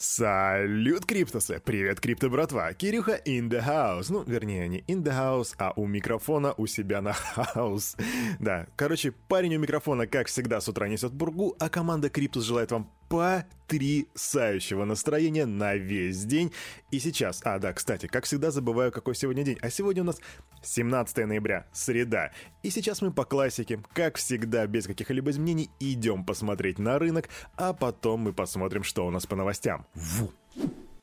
Салют, Криптосы! Привет, Крипто братва! Кирюха in the house. Ну, вернее, не in the house, а у микрофона у себя на house. Да, короче, парень у микрофона, как всегда, с утра несет пургу, а команда Криптос желает вам потрясающего настроения на весь день. И сейчас, а да, кстати, как всегда забываю, какой сегодня день. А сегодня у нас 17 ноября, среда. И сейчас мы по классике, как всегда, без каких-либо изменений, идем посмотреть на рынок, а потом мы посмотрим, что у нас по новостям. Ву.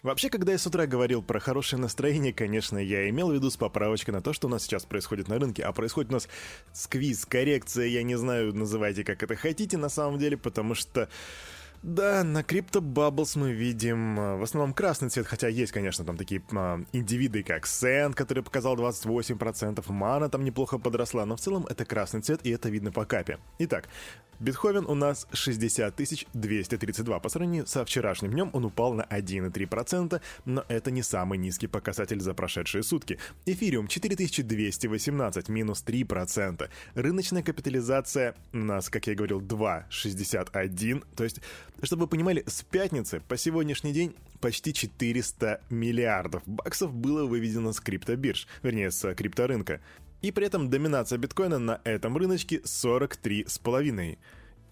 Вообще, когда я с утра говорил про хорошее настроение, конечно, я имел в виду с поправочкой на то, что у нас сейчас происходит на рынке, а происходит у нас сквиз, коррекция, я не знаю, называйте как это хотите на самом деле, потому что да, на Crypto Bubbles мы видим э, в основном красный цвет, хотя есть, конечно, там такие а, индивиды, как Сент, который показал 28%, Мана там неплохо подросла, но в целом это красный цвет, и это видно по капе. Итак, Битховен у нас 60 232. По сравнению со вчерашним днем он упал на 1,3%, но это не самый низкий показатель за прошедшие сутки. Эфириум 4218, минус 3%. Рыночная капитализация у нас, как я говорил, 2,61. То есть, чтобы вы понимали, с пятницы по сегодняшний день почти 400 миллиардов баксов было выведено с криптобирж, вернее, с крипторынка. И при этом доминация биткоина на этом рыночке 43,5.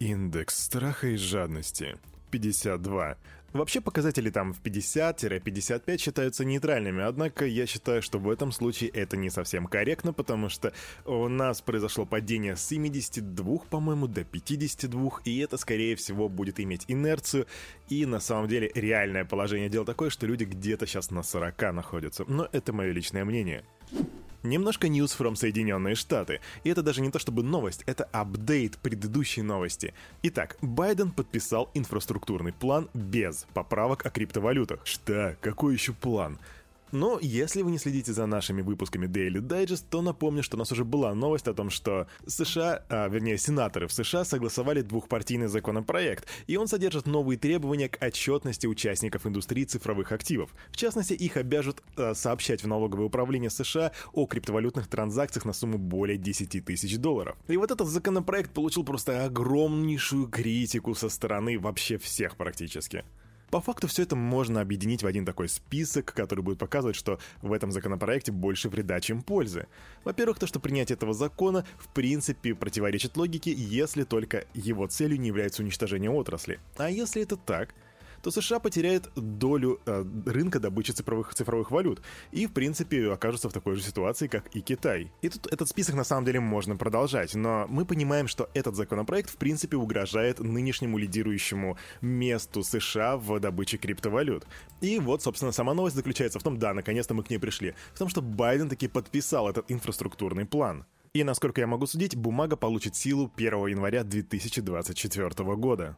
Индекс страха и жадности 52. Вообще показатели там в 50-55 считаются нейтральными, однако я считаю, что в этом случае это не совсем корректно, потому что у нас произошло падение с 72, по-моему, до 52, и это, скорее всего, будет иметь инерцию, и на самом деле реальное положение дел такое, что люди где-то сейчас на 40 находятся, но это мое личное мнение. Немножко news from Соединенные Штаты. И это даже не то чтобы новость, это апдейт предыдущей новости. Итак, Байден подписал инфраструктурный план без поправок о криптовалютах. Что? Какой еще план? Но если вы не следите за нашими выпусками Daily Digest, то напомню, что у нас уже была новость о том, что США, а, вернее, сенаторы в США согласовали двухпартийный законопроект, и он содержит новые требования к отчетности участников индустрии цифровых активов. В частности, их обяжут а, сообщать в налоговое управление США о криптовалютных транзакциях на сумму более 10 тысяч долларов. И вот этот законопроект получил просто огромнейшую критику со стороны вообще всех практически. По факту все это можно объединить в один такой список, который будет показывать, что в этом законопроекте больше вреда, чем пользы. Во-первых, то, что принятие этого закона в принципе противоречит логике, если только его целью не является уничтожение отрасли. А если это так, то США потеряет долю э, рынка добычи цифровых, цифровых валют и, в принципе, окажутся в такой же ситуации, как и Китай. И тут этот список на самом деле можно продолжать, но мы понимаем, что этот законопроект, в принципе, угрожает нынешнему лидирующему месту США в добыче криптовалют. И вот, собственно, сама новость заключается в том, да, наконец-то мы к ней пришли, в том, что Байден таки подписал этот инфраструктурный план. И, насколько я могу судить, бумага получит силу 1 января 2024 года.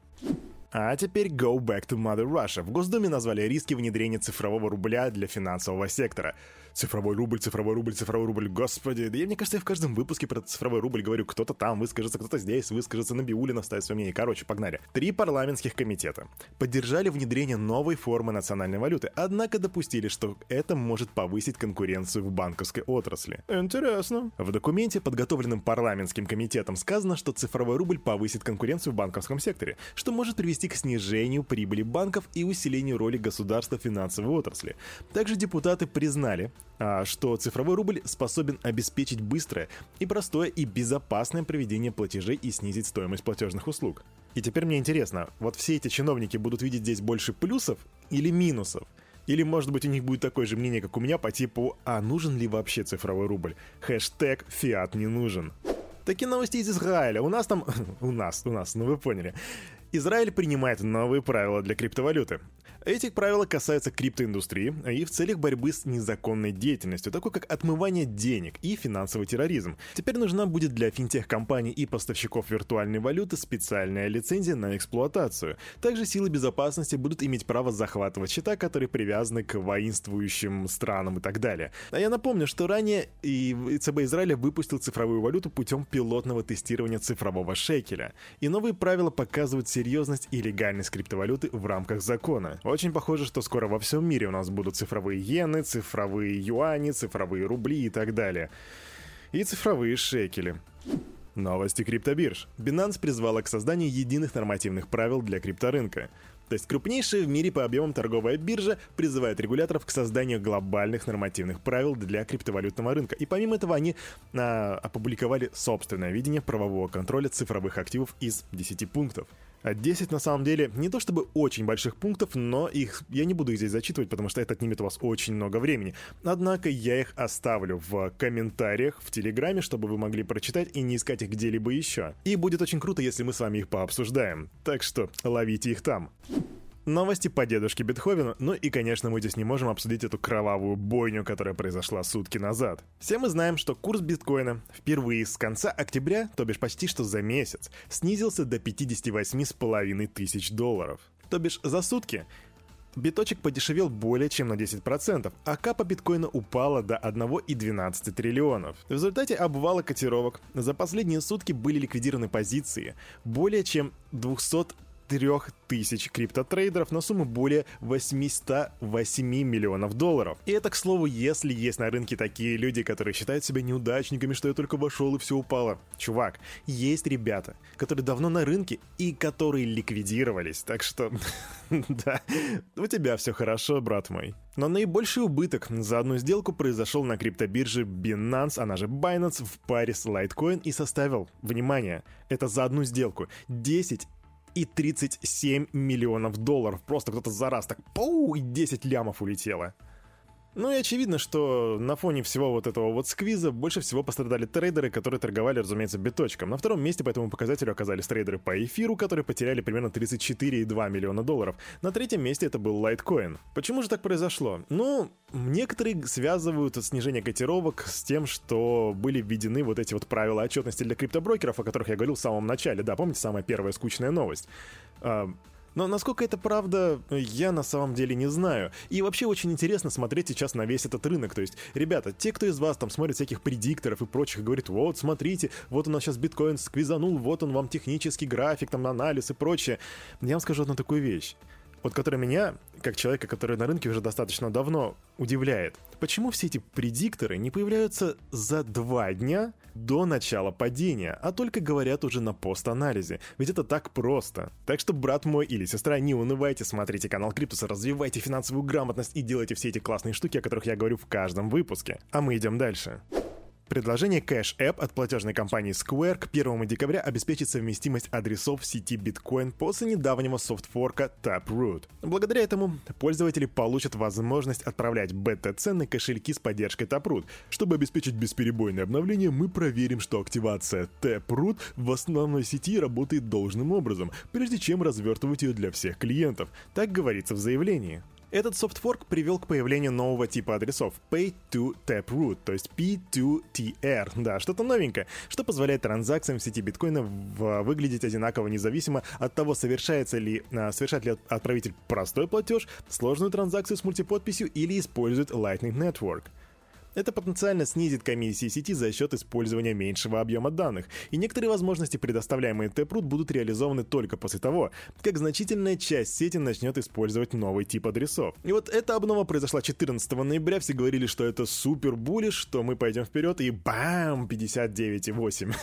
А теперь go back to Mother Russia. В Госдуме назвали риски внедрения цифрового рубля для финансового сектора. Цифровой рубль, цифровой рубль, цифровой рубль, господи. Да я, мне кажется, я в каждом выпуске про цифровой рубль говорю, кто-то там выскажется, кто-то здесь выскажется, на Биулина ставит свое мнение. Короче, погнали. Три парламентских комитета поддержали внедрение новой формы национальной валюты, однако допустили, что это может повысить конкуренцию в банковской отрасли. Интересно. В документе, подготовленном парламентским комитетом, сказано, что цифровой рубль повысит конкуренцию в банковском секторе, что может привести привести к снижению прибыли банков и усилению роли государства в финансовой отрасли. Также депутаты признали, а, что цифровой рубль способен обеспечить быстрое и простое и безопасное проведение платежей и снизить стоимость платежных услуг. И теперь мне интересно, вот все эти чиновники будут видеть здесь больше плюсов или минусов? Или, может быть, у них будет такое же мнение, как у меня, по типу «А нужен ли вообще цифровой рубль?» Хэштег «Фиат не нужен». Такие новости из Израиля. У нас там... у нас, у нас, ну вы поняли. Израиль принимает новые правила для криптовалюты. Эти правила касаются криптоиндустрии и в целях борьбы с незаконной деятельностью, такой как отмывание денег и финансовый терроризм. Теперь нужна будет для финтех-компаний и поставщиков виртуальной валюты специальная лицензия на эксплуатацию. Также силы безопасности будут иметь право захватывать счета, которые привязаны к воинствующим странам и так далее. А я напомню, что ранее и ЦБ Израиля выпустил цифровую валюту путем пилотного тестирования цифрового шекеля. И новые правила показывают серьезность и легальность криптовалюты в рамках закона. Очень похоже, что скоро во всем мире у нас будут цифровые иены, цифровые юани, цифровые рубли и так далее. И цифровые шекели. Новости криптобирж. Binance призвала к созданию единых нормативных правил для крипторынка. То есть крупнейшая в мире по объемам торговая биржа призывает регуляторов к созданию глобальных нормативных правил для криптовалютного рынка. И помимо этого они а, опубликовали собственное видение правового контроля цифровых активов из 10 пунктов. 10 на самом деле не то чтобы очень больших пунктов, но их я не буду их здесь зачитывать, потому что это отнимет у вас очень много времени. Однако я их оставлю в комментариях в Телеграме, чтобы вы могли прочитать и не искать их где-либо еще. И будет очень круто, если мы с вами их пообсуждаем. Так что ловите их там. Новости по дедушке Бетховену, ну и, конечно, мы здесь не можем обсудить эту кровавую бойню, которая произошла сутки назад. Все мы знаем, что курс биткоина впервые с конца октября, то бишь почти что за месяц, снизился до 58,5 тысяч долларов. То бишь за сутки биточек подешевел более чем на 10%, а капа биткоина упала до 1,12 триллионов. В результате обвала котировок за последние сутки были ликвидированы позиции более чем 200 3000 криптотрейдеров на сумму более 808 миллионов долларов. И это, к слову, если есть на рынке такие люди, которые считают себя неудачниками, что я только вошел и все упало. Чувак, есть ребята, которые давно на рынке и которые ликвидировались, так что... Да, у тебя все хорошо, брат мой. Но наибольший убыток за одну сделку произошел на криптобирже Binance, она же Binance, в паре с Litecoin и составил, внимание, это за одну сделку, 10 и 37 миллионов долларов. Просто кто-то за раз так пау, и 10 лямов улетело. Ну и очевидно, что на фоне всего вот этого вот сквиза больше всего пострадали трейдеры, которые торговали, разумеется, биточком. На втором месте по этому показателю оказались трейдеры по эфиру, которые потеряли примерно 34,2 миллиона долларов. На третьем месте это был Litecoin. Почему же так произошло? Ну, некоторые связывают снижение котировок с тем, что были введены вот эти вот правила отчетности для криптоброкеров, о которых я говорил в самом начале. Да, помните, самая первая скучная новость? Но насколько это правда, я на самом деле не знаю. И вообще очень интересно смотреть сейчас на весь этот рынок. То есть, ребята, те, кто из вас там смотрит всяких предикторов и прочих, говорит, вот, смотрите, вот у нас сейчас биткоин сквизанул, вот он вам технический график, там анализ и прочее. Я вам скажу одну такую вещь вот который меня, как человека, который на рынке уже достаточно давно, удивляет. Почему все эти предикторы не появляются за два дня до начала падения, а только говорят уже на пост-анализе? Ведь это так просто. Так что, брат мой или сестра, не унывайте, смотрите канал Криптуса, развивайте финансовую грамотность и делайте все эти классные штуки, о которых я говорю в каждом выпуске. А мы идем дальше. Предложение Cash App от платежной компании Square к 1 декабря обеспечит совместимость адресов сети Bitcoin после недавнего софтфорка Taproot. Благодаря этому пользователи получат возможность отправлять BTC на кошельки с поддержкой Taproot. Чтобы обеспечить бесперебойное обновление, мы проверим, что активация Taproot в основной сети работает должным образом, прежде чем развертывать ее для всех клиентов. Так говорится в заявлении. Этот софтфорк привел к появлению нового типа адресов Pay to Taproot, то есть P2TR. Да, что-то новенькое, что позволяет транзакциям в сети биткоина выглядеть одинаково независимо от того, совершается ли, а, совершает ли отправитель простой платеж, сложную транзакцию с мультиподписью или использует Lightning Network. Это потенциально снизит комиссии сети за счет использования меньшего объема данных, и некоторые возможности, предоставляемые Taproot, будут реализованы только после того, как значительная часть сети начнет использовать новый тип адресов. И вот эта обнова произошла 14 ноября, все говорили, что это супер булиш, что мы пойдем вперед, и бам, 59,8.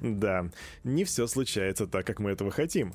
Да, не все случается так, как мы этого хотим.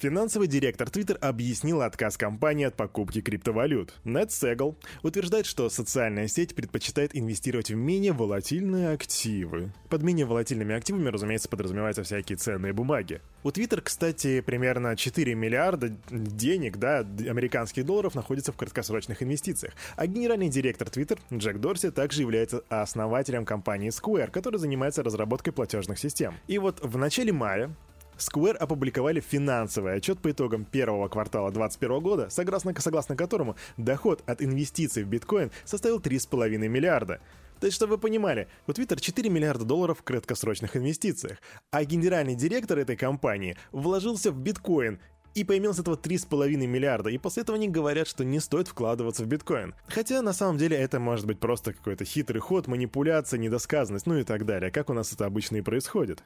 Финансовый директор Twitter объяснил отказ компании от покупки криптовалют. Нед Сегл утверждает, что социальная сеть предпочитает инвестировать в менее волатильные активы. Под менее волатильными активами, разумеется, подразумеваются всякие ценные бумаги. У Twitter, кстати, примерно 4 миллиарда денег, да, американских долларов находится в краткосрочных инвестициях. А генеральный директор Twitter Джек Дорси также является основателем компании Square, которая занимается разработкой платежных систем. И вот в начале мая Square опубликовали финансовый отчет по итогам первого квартала 2021 года, согласно, согласно которому доход от инвестиций в биткоин составил 3,5 миллиарда. То есть, чтобы вы понимали, у Twitter 4 миллиарда долларов в краткосрочных инвестициях, а генеральный директор этой компании вложился в биткоин и поимел с этого 3,5 миллиарда, и после этого они говорят, что не стоит вкладываться в биткоин. Хотя на самом деле это может быть просто какой-то хитрый ход, манипуляция, недосказанность, ну и так далее, как у нас это обычно и происходит.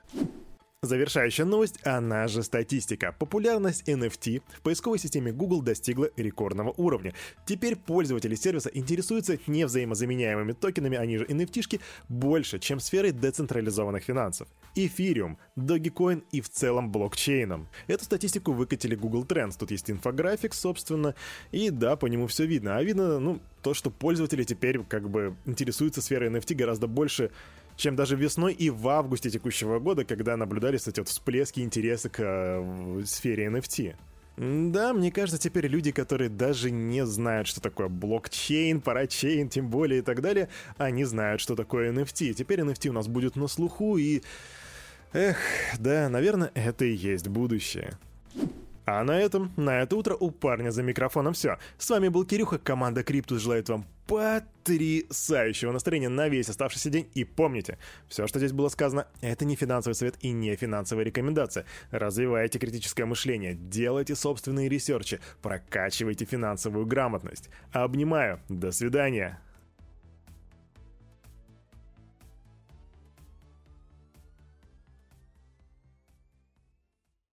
Завершающая новость, она же статистика. Популярность NFT в поисковой системе Google достигла рекордного уровня. Теперь пользователи сервиса интересуются не взаимозаменяемыми токенами, они же NFT, больше, чем сферой децентрализованных финансов. Эфириум, Dogecoin и в целом блокчейном. Эту статистику выкатили Google Trends. Тут есть инфографик, собственно, и да, по нему все видно. А видно, ну, то, что пользователи теперь как бы интересуются сферой NFT гораздо больше, чем даже весной и в августе текущего года, когда наблюдались эти вот всплески интереса к э, сфере NFT. Да, мне кажется, теперь люди, которые даже не знают, что такое блокчейн, парачейн, тем более и так далее, они знают, что такое NFT. Теперь NFT у нас будет на слуху и... Эх, да, наверное, это и есть будущее. А на этом, на это утро у парня за микрофоном все. С вами был Кирюха, команда Криптус желает вам потрясающего настроения на весь оставшийся день. И помните, все, что здесь было сказано, это не финансовый совет и не финансовая рекомендация. Развивайте критическое мышление, делайте собственные ресерчи, прокачивайте финансовую грамотность. Обнимаю, до свидания.